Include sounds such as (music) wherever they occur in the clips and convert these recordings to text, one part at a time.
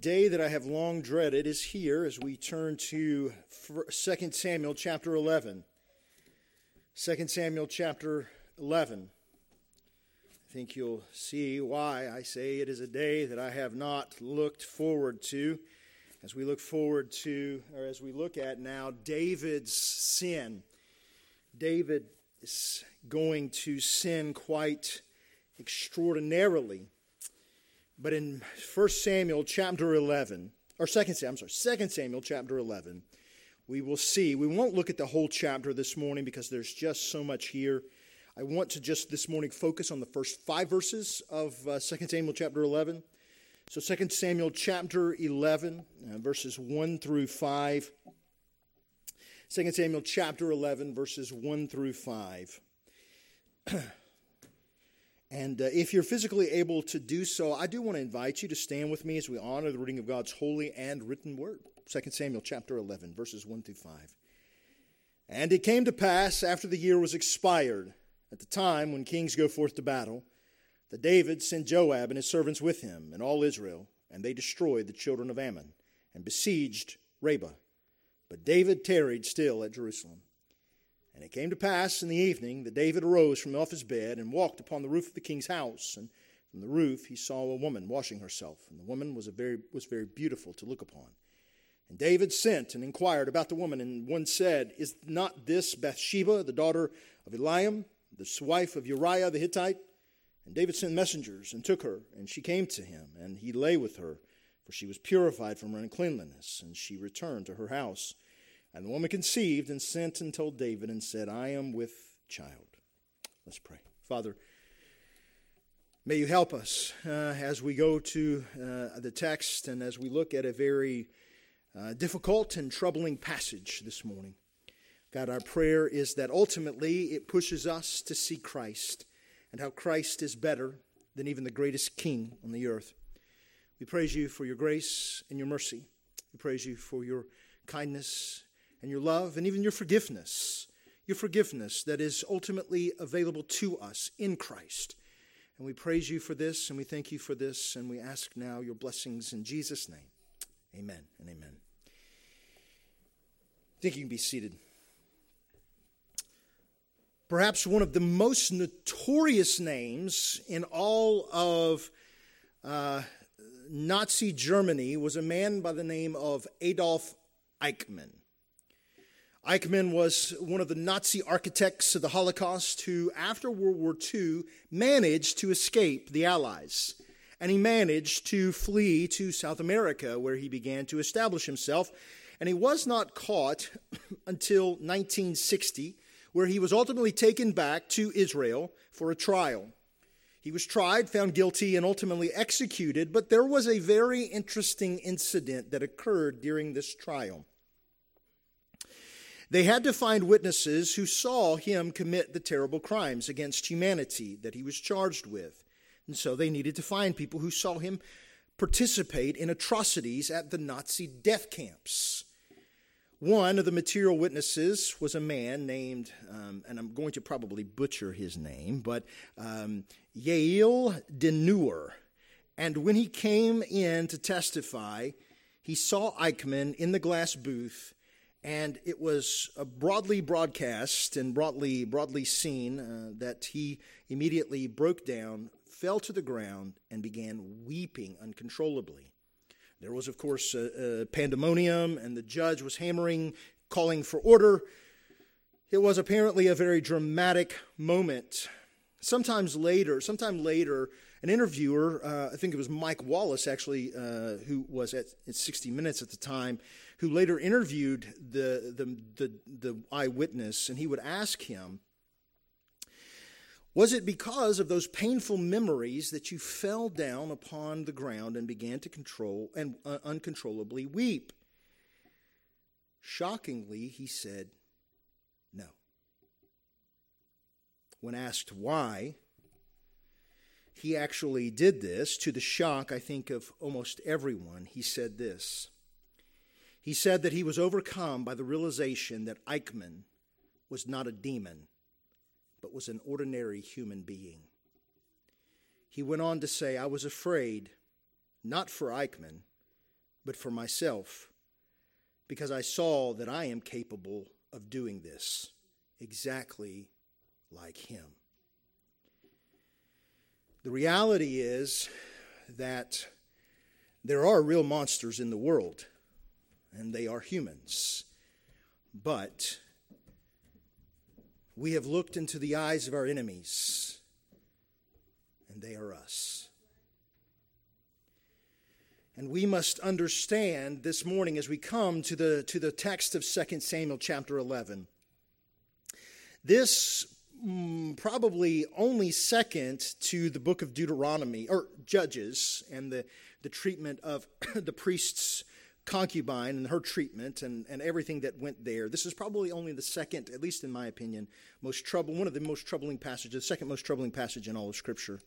day that I have long dreaded is here as we turn to 2 Samuel chapter 11. 2 Samuel chapter 11. I think you'll see why I say it is a day that I have not looked forward to. As we look forward to, or as we look at now, David's sin. David is going to sin quite extraordinarily. But in 1 Samuel chapter 11, or 2 Samuel, I'm sorry, 2 Samuel chapter 11, we will see. We won't look at the whole chapter this morning because there's just so much here. I want to just this morning focus on the first five verses of uh, 2 Samuel chapter 11. So 2 Samuel chapter 11, uh, verses 1 through 5. 2 Samuel chapter 11, verses 1 through 5. (clears throat) And uh, if you're physically able to do so, I do want to invite you to stand with me as we honor the reading of God's holy and written word. 2 Samuel chapter 11, verses 1 through 5. And it came to pass after the year was expired, at the time when kings go forth to battle, that David sent Joab and his servants with him and all Israel, and they destroyed the children of Ammon and besieged Rabbah. But David tarried still at Jerusalem. And it came to pass in the evening that David arose from off his bed and walked upon the roof of the king's house. And from the roof he saw a woman washing herself, and the woman was, very, was very beautiful to look upon. And David sent and inquired about the woman, and one said, Is not this Bathsheba, the daughter of Eliam, the wife of Uriah the Hittite? And David sent messengers and took her, and she came to him, and he lay with her, for she was purified from her uncleanness, and she returned to her house. And the woman conceived and sent and told David and said, I am with child. Let's pray. Father, may you help us uh, as we go to uh, the text and as we look at a very uh, difficult and troubling passage this morning. God, our prayer is that ultimately it pushes us to see Christ and how Christ is better than even the greatest king on the earth. We praise you for your grace and your mercy. We praise you for your kindness and your love and even your forgiveness. Your forgiveness that is ultimately available to us in Christ. And we praise you for this and we thank you for this and we ask now your blessings in Jesus' name. Amen and amen. I think you can be seated. Perhaps one of the most notorious names in all of uh, Nazi Germany was a man by the name of Adolf Eichmann. Eichmann was one of the Nazi architects of the Holocaust who, after World War II, managed to escape the Allies. And he managed to flee to South America, where he began to establish himself. And he was not caught (coughs) until 1960, where he was ultimately taken back to Israel for a trial. He was tried, found guilty, and ultimately executed, but there was a very interesting incident that occurred during this trial. They had to find witnesses who saw him commit the terrible crimes against humanity that he was charged with. And so they needed to find people who saw him participate in atrocities at the Nazi death camps. One of the material witnesses was a man named, um, and I'm going to probably butcher his name, but um, Yael Deneuer. And when he came in to testify, he saw Eichmann in the glass booth and it was broadly broadcast and broadly broadly seen uh, that he immediately broke down, fell to the ground, and began weeping uncontrollably. There was, of course, a, pandemonium, and the judge was hammering, calling for order. It was apparently a very dramatic moment. Sometimes later, sometime later, an interviewer, uh, I think it was Mike Wallace actually, uh, who was at, at 60 Minutes at the time, who later interviewed the, the, the, the eyewitness, and he would ask him, Was it because of those painful memories that you fell down upon the ground and began to control and uh, uncontrollably weep? Shockingly, he said, No. When asked why, he actually did this, to the shock, I think, of almost everyone. He said this he said that he was overcome by the realization that Eichmann was not a demon, but was an ordinary human being. He went on to say, I was afraid, not for Eichmann, but for myself, because I saw that I am capable of doing this exactly like him. The reality is that there are real monsters in the world, and they are humans. But we have looked into the eyes of our enemies, and they are us. And we must understand this morning as we come to the, to the text of 2 Samuel chapter 11. This mm, probably only second to the book of Deuteronomy, or Judges, and the, the treatment of (coughs) the priest's concubine and her treatment and, and everything that went there. This is probably only the second, at least in my opinion, most trouble, one of the most troubling passages, the second most troubling passage in all of Scripture.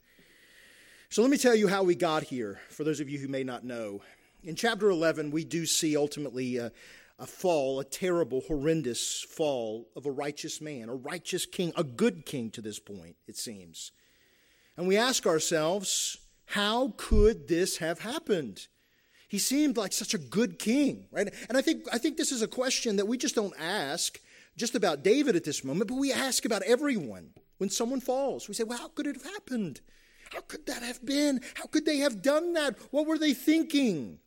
So let me tell you how we got here, for those of you who may not know. In chapter 11, we do see ultimately a, a fall, a terrible, horrendous fall of a righteous man, a righteous king, a good king to this point, it seems. And we ask ourselves, how could this have happened? He seemed like such a good king, right? And I think, I think this is a question that we just don't ask just about David at this moment, but we ask about everyone when someone falls. We say, well, how could it have happened? How could that have been? How could they have done that? What were they thinking?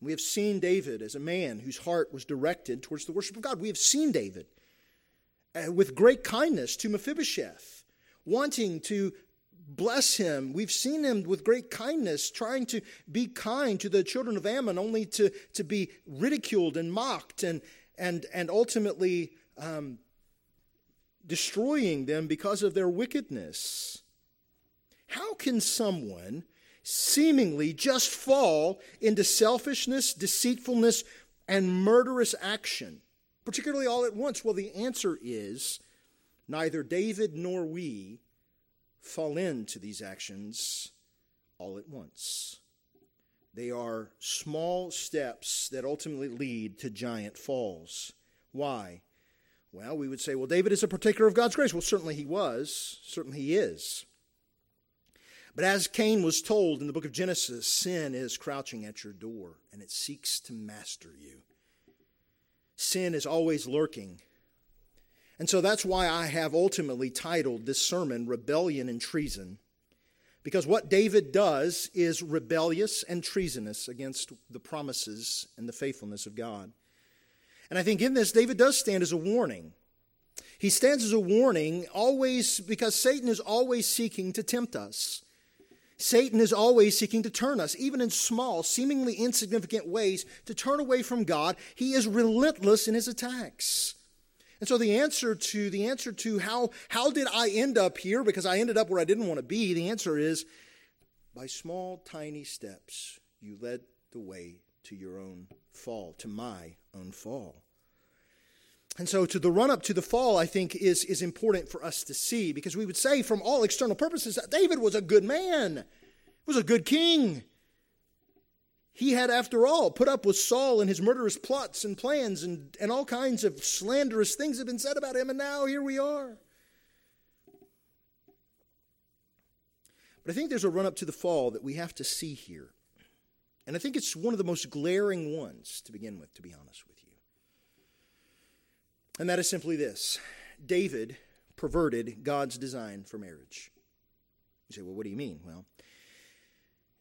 We have seen David as a man whose heart was directed towards the worship of God. We have seen David uh, with great kindness to Mephibosheth, wanting to bless him. We've seen him with great kindness, trying to be kind to the children of Ammon, only to, to be ridiculed and mocked and, and, and ultimately um, destroying them because of their wickedness. How can someone seemingly just fall into selfishness, deceitfulness, and murderous action, particularly all at once? Well, the answer is neither David nor we fall into these actions all at once. They are small steps that ultimately lead to giant falls. Why? Well, we would say, well, David is a partaker of God's grace. Well, certainly he was. Certainly he is. But as Cain was told in the book of Genesis, sin is crouching at your door and it seeks to master you. Sin is always lurking. And so that's why I have ultimately titled this sermon Rebellion and Treason. Because what David does is rebellious and treasonous against the promises and the faithfulness of God. And I think in this, David does stand as a warning. He stands as a warning always because Satan is always seeking to tempt us. Satan is always seeking to turn us, even in small, seemingly insignificant ways, to turn away from God. He is relentless in his attacks. And so the answer to the answer to how how did I end up here because I ended up where I didn't want to be, the answer is by small tiny steps you led the way to your own fall, to my own fall. And so, to the run up to the fall, I think, is, is important for us to see because we would say, from all external purposes, that David was a good man, was a good king. He had, after all, put up with Saul and his murderous plots and plans, and, and all kinds of slanderous things have been said about him, and now here we are. But I think there's a run up to the fall that we have to see here. And I think it's one of the most glaring ones to begin with, to be honest with you. And that is simply this David perverted God's design for marriage. You say, well, what do you mean? Well,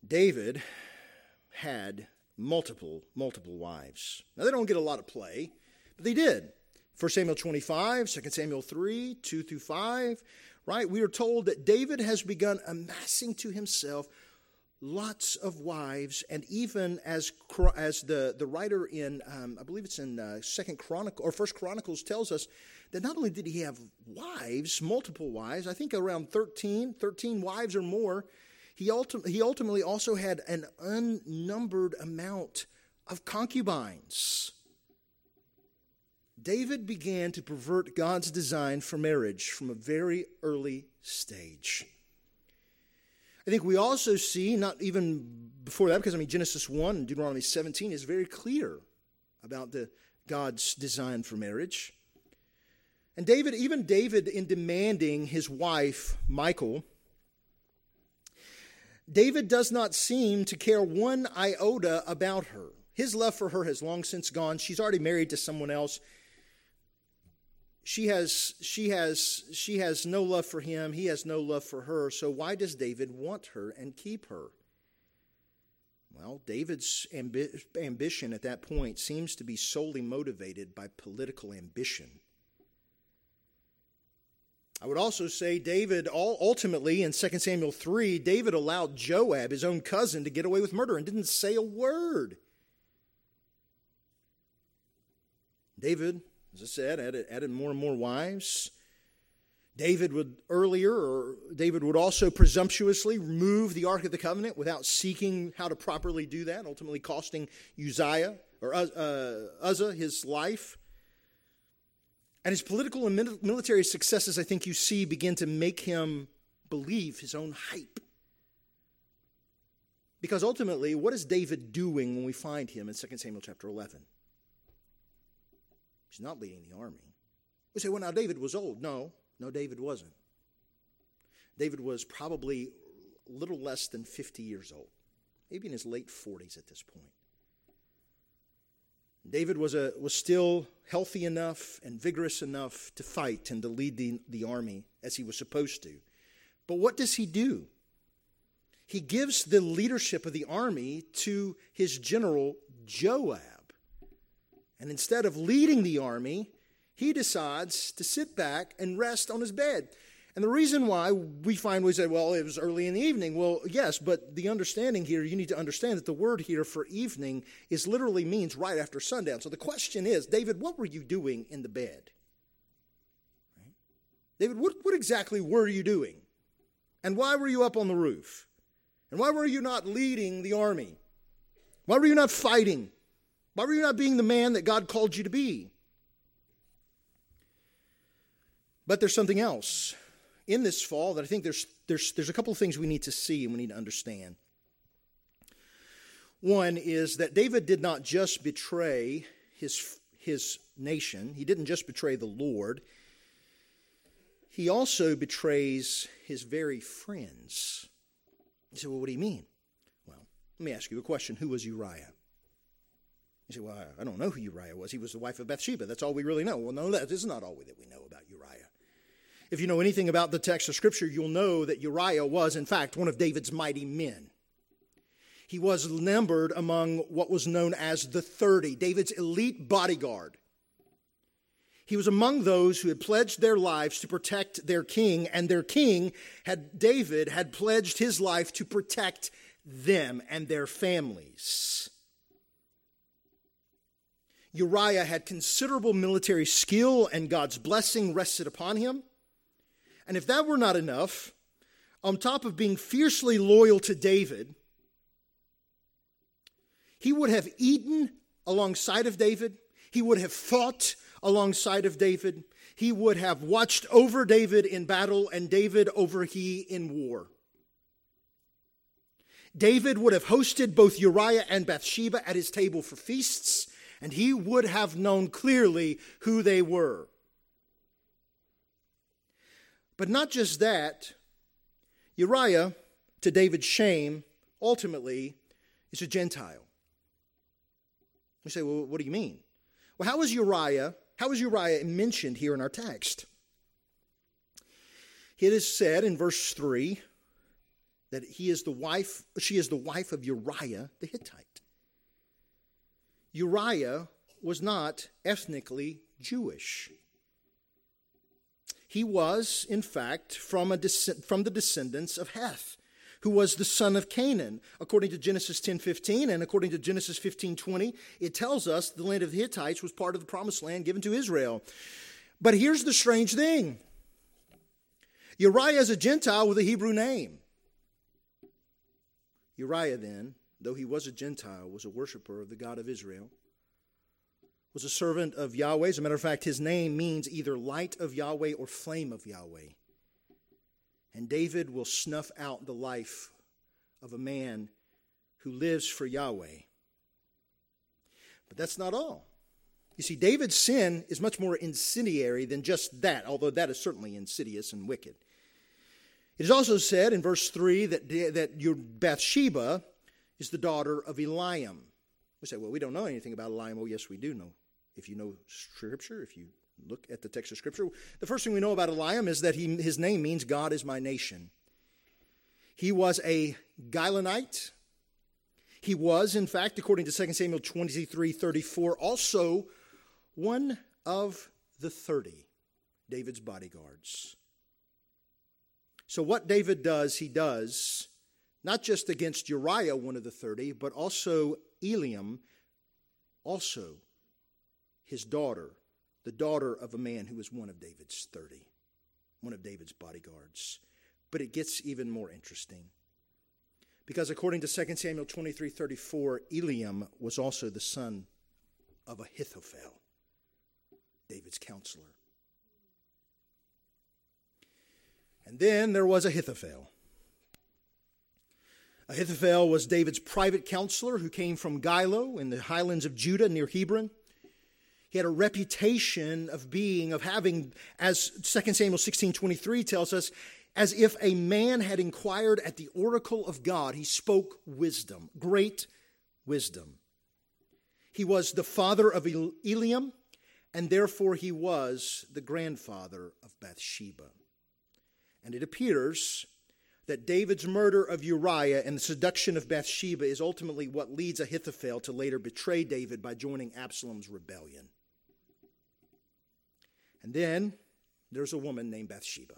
David had multiple, multiple wives. Now, they don't get a lot of play, but they did. 1 Samuel 25, 2 Samuel 3, 2 through 5, right? We are told that David has begun amassing to himself lots of wives, and even as as the the writer in um, I believe it's in uh, Second Chronicle or First Chronicles tells us that not only did he have wives, multiple wives, I think around 13, 13 wives or more. He, he ultimately also had an unnumbered amount of concubines. David began to pervert God's design for marriage from a very early stage. I think we also see, not even before that, because I mean, Genesis 1 and Deuteronomy 17 is very clear about the, God's design for marriage. And David, even David, in demanding his wife, Michal, David does not seem to care one iota about her. His love for her has long since gone. She's already married to someone else. She has, she, has, she has no love for him. He has no love for her. So, why does David want her and keep her? Well, David's ambi- ambition at that point seems to be solely motivated by political ambition. I would also say David, ultimately in 2 Samuel 3, David allowed Joab, his own cousin, to get away with murder and didn't say a word. David, as I said, added, added more and more wives. David would earlier, or David would also presumptuously remove the Ark of the Covenant without seeking how to properly do that, ultimately costing Uzziah or uh, Uzzah his life. And his political and military successes, I think you see, begin to make him believe his own hype. Because ultimately, what is David doing when we find him in 2 Samuel chapter 11? He's not leading the army. We say, well, now David was old. No, no, David wasn't. David was probably a little less than 50 years old, maybe in his late 40s at this point. David was, a, was still healthy enough and vigorous enough to fight and to lead the, the army as he was supposed to. But what does he do? He gives the leadership of the army to his general Joab. And instead of leading the army, he decides to sit back and rest on his bed. And the reason why we find we say, well, it was early in the evening. Well, yes, but the understanding here, you need to understand that the word here for evening is literally means right after sundown. So the question is, David, what were you doing in the bed? David, what, what exactly were you doing? And why were you up on the roof? And why were you not leading the army? Why were you not fighting? Why were you not being the man that God called you to be? But there's something else in this fall that I think there's, there's, there's a couple of things we need to see and we need to understand. One is that David did not just betray his, his nation, he didn't just betray the Lord, he also betrays his very friends. You say, well, what do you mean? Well, let me ask you a question Who was Uriah? You say, well, I don't know who Uriah was. He was the wife of Bathsheba. That's all we really know. Well, no, that is not all that we know about Uriah. If you know anything about the text of Scripture, you'll know that Uriah was, in fact, one of David's mighty men. He was numbered among what was known as the 30, David's elite bodyguard. He was among those who had pledged their lives to protect their king, and their king had David had pledged his life to protect them and their families. Uriah had considerable military skill, and God's blessing rested upon him. And if that were not enough, on top of being fiercely loyal to David, he would have eaten alongside of David, he would have fought alongside of David, he would have watched over David in battle, and David over he in war. David would have hosted both Uriah and Bathsheba at his table for feasts and he would have known clearly who they were. But not just that, Uriah, to David's shame, ultimately is a Gentile. You say, well, what do you mean? Well, how is Uriah, how is Uriah mentioned here in our text? It is said in verse 3 that he is the wife, she is the wife of Uriah the Hittite. Uriah was not ethnically Jewish. He was, in fact, from, a, from the descendants of Heth, who was the son of Canaan. According to Genesis 10:15 and according to Genesis 15:20, it tells us the land of the Hittites was part of the promised land given to Israel. But here's the strange thing. Uriah is a Gentile with a Hebrew name. Uriah then though he was a Gentile, was a worshiper of the God of Israel, was a servant of Yahweh. As a matter of fact, his name means either light of Yahweh or flame of Yahweh. And David will snuff out the life of a man who lives for Yahweh. But that's not all. You see, David's sin is much more incendiary than just that, although that is certainly insidious and wicked. It is also said in verse 3 that, that your Bathsheba is the daughter of Eliam. We say, well, we don't know anything about Eliam. Oh, yes, we do know. If you know Scripture, if you look at the text of Scripture, the first thing we know about Eliam is that he, his name means God is my nation. He was a Gilonite. He was, in fact, according to 2 Samuel 23 34, also one of the 30, David's bodyguards. So, what David does, he does not just against Uriah, one of the 30, but also Eliam, also his daughter, the daughter of a man who was one of David's 30, one of David's bodyguards. But it gets even more interesting. Because according to 2 Samuel 23 34, Eliam was also the son of Ahithophel, David's counselor. And then there was Ahithophel. Ahithophel was David's private counselor who came from Gilo in the highlands of Judah near Hebron. He had a reputation of being, of having, as 2 Samuel 16 23 tells us, as if a man had inquired at the oracle of God. He spoke wisdom, great wisdom. He was the father of Eliam, and therefore he was the grandfather of Bathsheba. And it appears that David's murder of Uriah and the seduction of Bathsheba is ultimately what leads Ahithophel to later betray David by joining Absalom's rebellion. And then there's a woman named Bathsheba.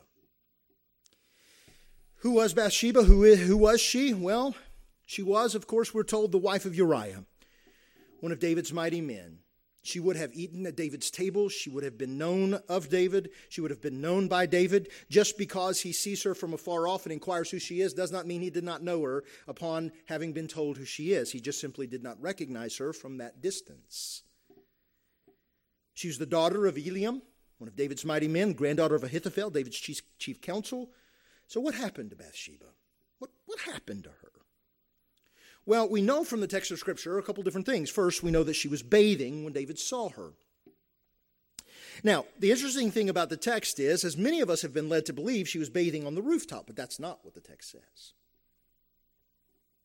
Who was Bathsheba? Who, is, who was she? Well, she was, of course, we're told, the wife of Uriah, one of David's mighty men. She would have eaten at David's table. She would have been known of David. She would have been known by David. Just because he sees her from afar off and inquires who she is does not mean he did not know her upon having been told who she is. He just simply did not recognize her from that distance. She was the daughter of Eliam, one of David's mighty men, granddaughter of Ahithophel, David's chief, chief counsel. So, what happened to Bathsheba? What, what happened to her? Well, we know from the text of Scripture a couple different things. First, we know that she was bathing when David saw her. Now, the interesting thing about the text is, as many of us have been led to believe, she was bathing on the rooftop, but that's not what the text says.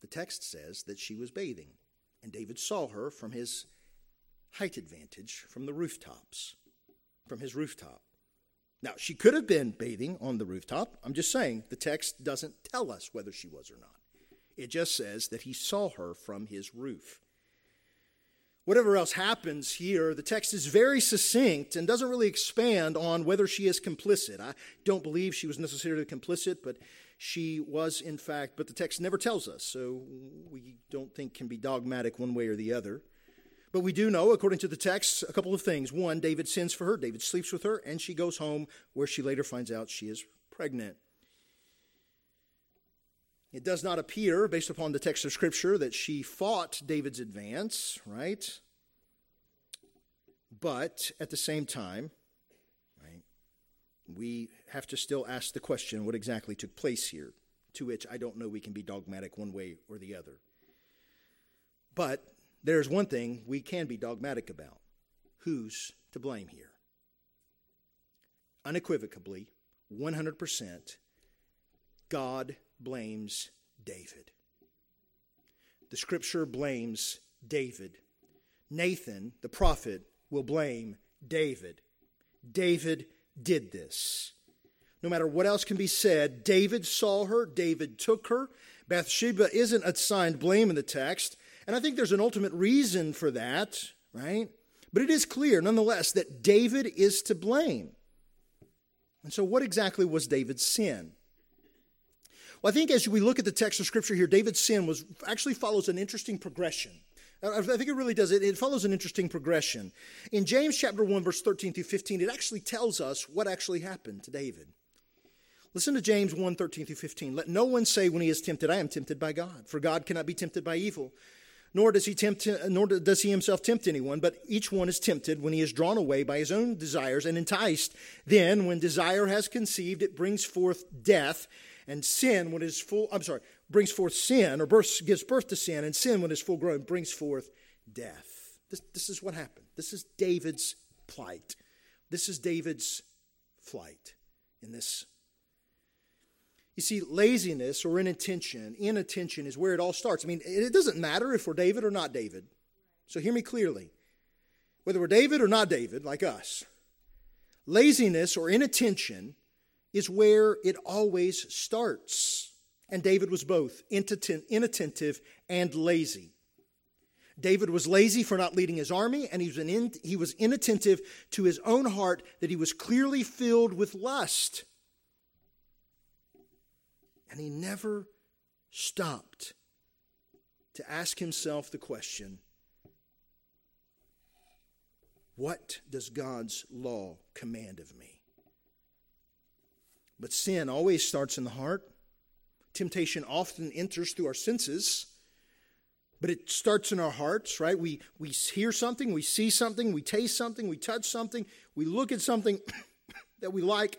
The text says that she was bathing, and David saw her from his height advantage from the rooftops from his rooftop. Now, she could have been bathing on the rooftop. I'm just saying the text doesn't tell us whether she was or not. It just says that he saw her from his roof. Whatever else happens here, the text is very succinct and doesn't really expand on whether she is complicit. I don't believe she was necessarily complicit, but she was in fact, but the text never tells us, so we don't think can be dogmatic one way or the other. But we do know, according to the text, a couple of things. One, David sins for her, David sleeps with her, and she goes home where she later finds out she is pregnant. It does not appear, based upon the text of Scripture, that she fought David's advance, right? But at the same time, right, we have to still ask the question what exactly took place here, to which I don't know we can be dogmatic one way or the other. But there's one thing we can be dogmatic about who's to blame here? Unequivocally, 100%, God blames David. The scripture blames David. Nathan, the prophet, will blame David. David did this. No matter what else can be said, David saw her, David took her. Bathsheba isn't assigned blame in the text. And I think there's an ultimate reason for that, right? But it is clear, nonetheless, that David is to blame. And so, what exactly was David's sin? Well, I think as we look at the text of Scripture here, David's sin was actually follows an interesting progression. I think it really does. It, it follows an interesting progression. In James chapter 1, verse 13 through 15, it actually tells us what actually happened to David. Listen to James 1, 13 through 15. Let no one say when he is tempted, I am tempted by God, for God cannot be tempted by evil nor does he tempt nor does he himself tempt anyone but each one is tempted when he is drawn away by his own desires and enticed then when desire has conceived it brings forth death and sin when it is full i'm sorry brings forth sin or gives birth to sin and sin when it is full grown brings forth death this, this is what happened this is david's plight this is david's flight in this You see, laziness or inattention, inattention is where it all starts. I mean, it doesn't matter if we're David or not David. So hear me clearly. Whether we're David or not David, like us, laziness or inattention is where it always starts. And David was both inattentive and lazy. David was lazy for not leading his army, and he was, in, he was inattentive to his own heart that he was clearly filled with lust. And he never stopped to ask himself the question what does God's law command of me? But sin always starts in the heart. Temptation often enters through our senses, but it starts in our hearts, right? We, we hear something, we see something, we taste something, we touch something, we look at something (coughs) that we like,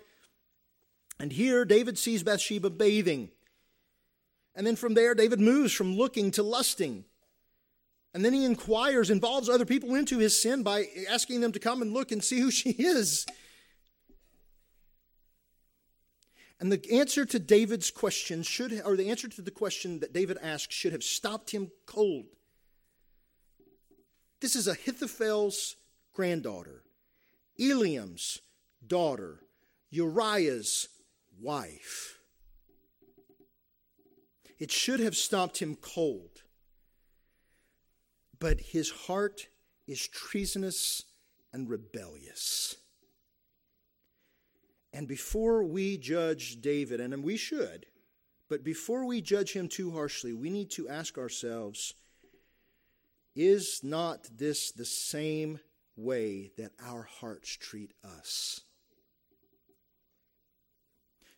and here David sees Bathsheba bathing. And then from there, David moves from looking to lusting. And then he inquires, involves other people into his sin by asking them to come and look and see who she is. And the answer to David's question should, or the answer to the question that David asked should have stopped him cold. This is Ahithophel's granddaughter, Eliam's daughter, Uriah's wife. It should have stopped him cold. But his heart is treasonous and rebellious. And before we judge David, and we should, but before we judge him too harshly, we need to ask ourselves is not this the same way that our hearts treat us?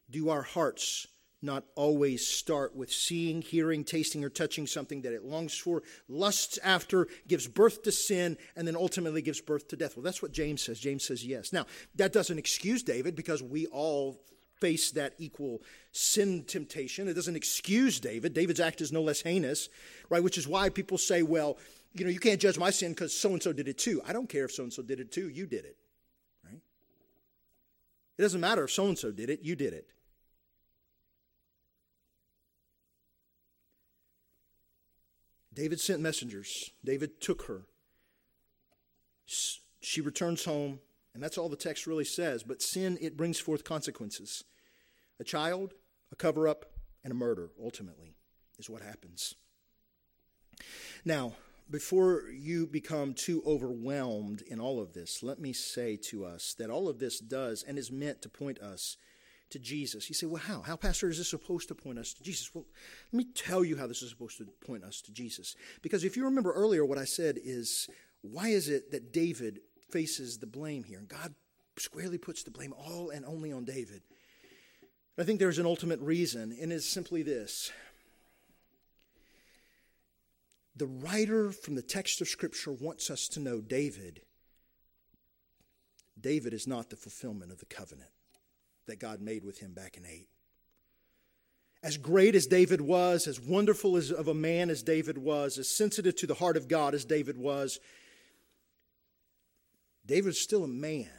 do our hearts not always start with seeing, hearing, tasting, or touching something that it longs for, lusts after, gives birth to sin, and then ultimately gives birth to death? Well, that's what James says. James says yes. Now, that doesn't excuse David because we all face that equal sin temptation. It doesn't excuse David. David's act is no less heinous, right? Which is why people say, well, you know, you can't judge my sin because so and so did it too. I don't care if so and so did it too. You did it, right? It doesn't matter if so and so did it. You did it. David sent messengers. David took her. She returns home, and that's all the text really says. But sin, it brings forth consequences. A child, a cover up, and a murder, ultimately, is what happens. Now, before you become too overwhelmed in all of this, let me say to us that all of this does and is meant to point us to Jesus. You say, well, how? How, Pastor, is this supposed to point us to Jesus? Well, let me tell you how this is supposed to point us to Jesus. Because if you remember earlier, what I said is, why is it that David faces the blame here? And God squarely puts the blame all and only on David. I think there's an ultimate reason, and it's simply this. The writer from the text of Scripture wants us to know David. David is not the fulfillment of the covenant that God made with him back in 8. As great as David was, as wonderful as of a man as David was, as sensitive to the heart of God as David was, David David's still a man.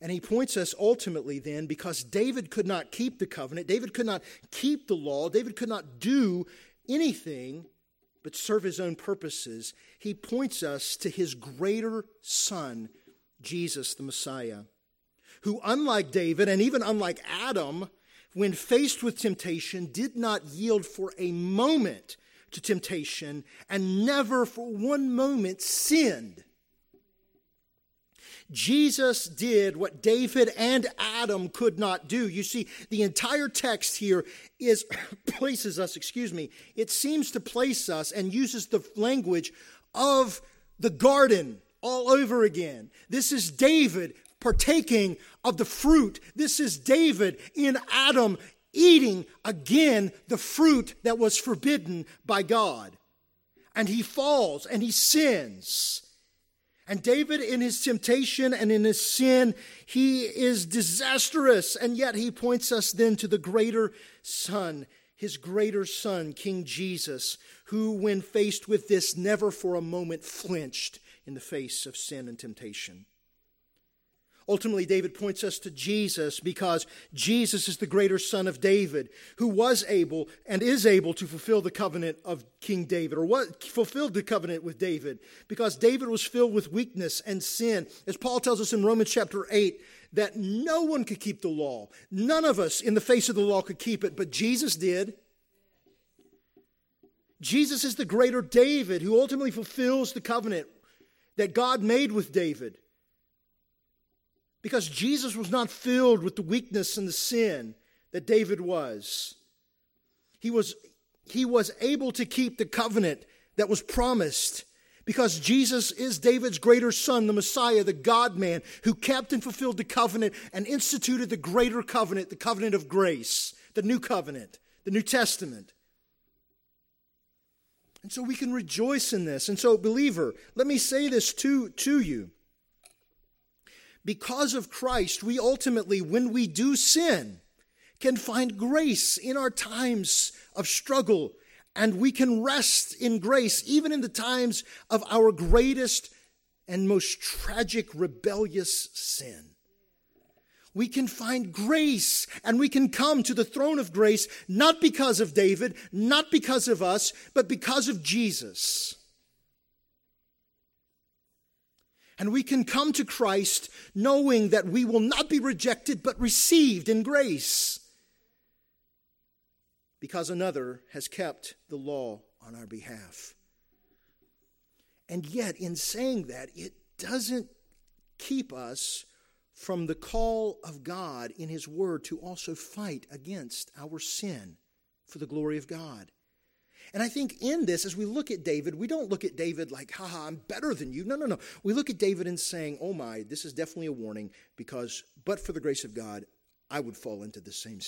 And he points us ultimately then, because David could not keep the covenant, David could not keep the law, David could not do anything but serve his own purposes. He points us to his greater son, Jesus the Messiah, who, unlike David and even unlike Adam, when faced with temptation, did not yield for a moment to temptation and never for one moment sinned. Jesus did what David and Adam could not do. You see, the entire text here is (coughs) places us, excuse me, it seems to place us and uses the language of the garden all over again. This is David partaking of the fruit. This is David in Adam eating again the fruit that was forbidden by God. And he falls and he sins. And David, in his temptation and in his sin, he is disastrous. And yet he points us then to the greater Son, his greater Son, King Jesus, who, when faced with this, never for a moment flinched in the face of sin and temptation. Ultimately, David points us to Jesus because Jesus is the greater son of David who was able and is able to fulfill the covenant of King David or what fulfilled the covenant with David because David was filled with weakness and sin. As Paul tells us in Romans chapter 8, that no one could keep the law. None of us in the face of the law could keep it, but Jesus did. Jesus is the greater David who ultimately fulfills the covenant that God made with David. Because Jesus was not filled with the weakness and the sin that David was. He was, he was able to keep the covenant that was promised because Jesus is David's greater son, the Messiah, the God man, who kept and fulfilled the covenant and instituted the greater covenant, the covenant of grace, the new covenant, the New Testament. And so we can rejoice in this. And so, believer, let me say this to, to you. Because of Christ, we ultimately, when we do sin, can find grace in our times of struggle, and we can rest in grace even in the times of our greatest and most tragic rebellious sin. We can find grace and we can come to the throne of grace not because of David, not because of us, but because of Jesus. And we can come to Christ knowing that we will not be rejected, but received in grace because another has kept the law on our behalf. And yet, in saying that, it doesn't keep us from the call of God in His Word to also fight against our sin for the glory of God. And I think in this, as we look at David, we don't look at David like, haha, I'm better than you. No, no, no. We look at David and saying, oh my, this is definitely a warning because, but for the grace of God, I would fall into the same,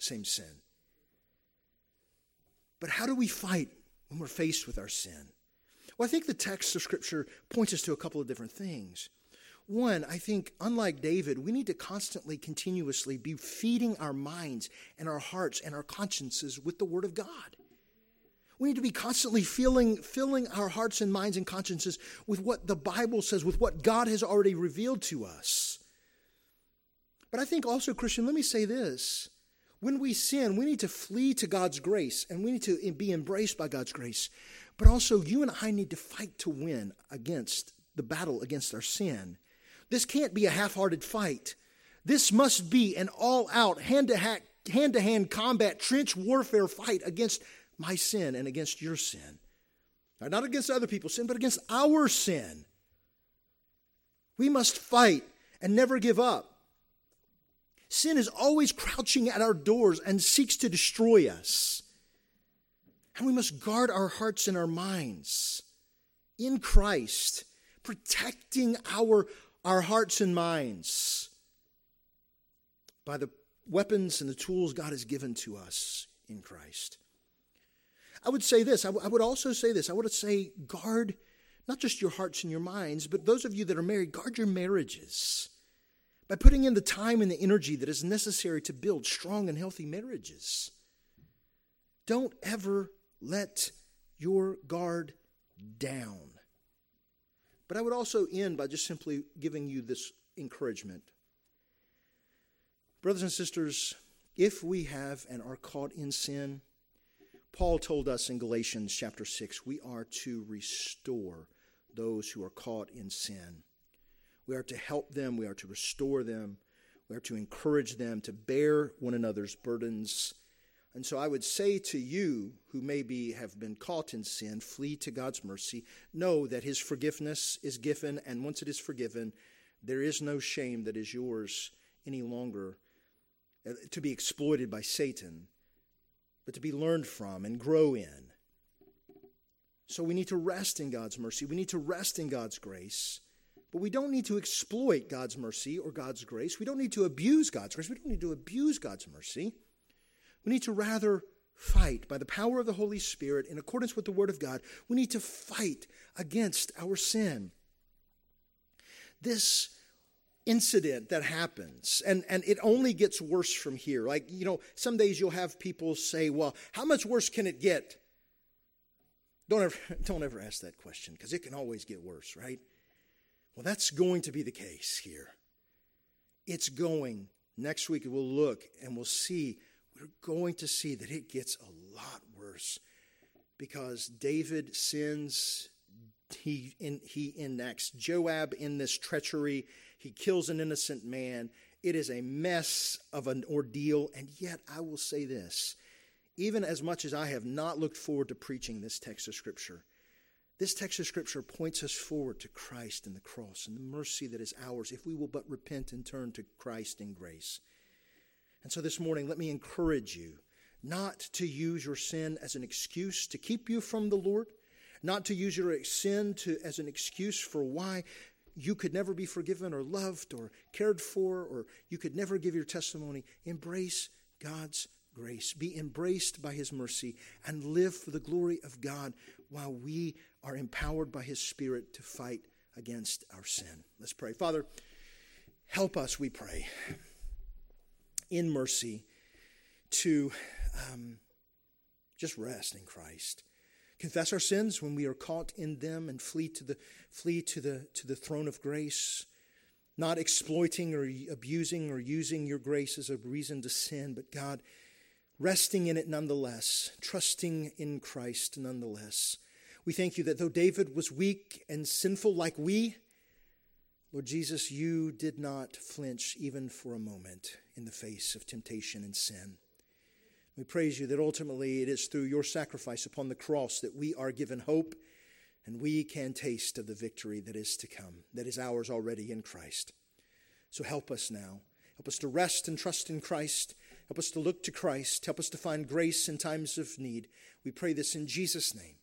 same sin. But how do we fight when we're faced with our sin? Well, I think the text of Scripture points us to a couple of different things. One, I think, unlike David, we need to constantly, continuously be feeding our minds and our hearts and our consciences with the Word of God. We need to be constantly filling, filling our hearts and minds and consciences with what the Bible says, with what God has already revealed to us. But I think also, Christian, let me say this. When we sin, we need to flee to God's grace and we need to be embraced by God's grace. But also, you and I need to fight to win against the battle against our sin. This can't be a half hearted fight. This must be an all out, hand to hand combat, trench warfare fight against my sin and against your sin. Not against other people's sin, but against our sin. We must fight and never give up. Sin is always crouching at our doors and seeks to destroy us. And we must guard our hearts and our minds in Christ, protecting our, our hearts and minds by the weapons and the tools God has given to us in Christ. I would say this. I, w- I would also say this. I would say, guard not just your hearts and your minds, but those of you that are married, guard your marriages by putting in the time and the energy that is necessary to build strong and healthy marriages. Don't ever let your guard down. But I would also end by just simply giving you this encouragement. Brothers and sisters, if we have and are caught in sin, Paul told us in Galatians chapter 6, we are to restore those who are caught in sin. We are to help them, we are to restore them, we are to encourage them to bear one another's burdens. And so I would say to you who maybe have been caught in sin, flee to God's mercy. Know that His forgiveness is given, and once it is forgiven, there is no shame that is yours any longer uh, to be exploited by Satan but to be learned from and grow in. So we need to rest in God's mercy. We need to rest in God's grace. But we don't need to exploit God's mercy or God's grace. We don't need to abuse God's grace. We don't need to abuse God's mercy. We need to rather fight by the power of the Holy Spirit in accordance with the Word of God. We need to fight against our sin. This incident that happens and and it only gets worse from here like you know some days you'll have people say well how much worse can it get don't ever (laughs) don't ever ask that question because it can always get worse right well that's going to be the case here it's going. Next week we'll look and we'll see, we're going to see that it gets a lot worse because David sins. He, in, he enacts Joab in this treachery. He kills an innocent man. It is a mess of an ordeal. And yet, I will say this even as much as I have not looked forward to preaching this text of Scripture, this text of Scripture points us forward to Christ and the cross and the mercy that is ours if we will but repent and turn to Christ in grace. And so this morning, let me encourage you not to use your sin as an excuse to keep you from the Lord, not to use your sin to, as an excuse for why you could never be forgiven or loved or cared for, or you could never give your testimony. Embrace God's grace. Be embraced by His mercy and live for the glory of God while we are empowered by His Spirit to fight against our sin. Let's pray. Father, help us, we pray, in mercy to um, just rest in Christ. Confess our sins when we are caught in them and flee to the, flee to the, to the throne of grace not exploiting or abusing or using your grace as a reason to sin, but God, resting in it nonetheless, trusting in Christ nonetheless. We thank you that though David was weak and sinful like we, Lord Jesus, you did not flinch even for a moment in the face of temptation and sin. We praise you that ultimately it is through your sacrifice upon the cross that we are given hope and we can taste of the victory that is to come, that is ours already in Christ. So help us now. Help us to rest and trust in Christ. Help us to look to Christ. Help us to find grace in times of need. We pray this in Jesus' name.